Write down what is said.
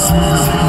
Christmas.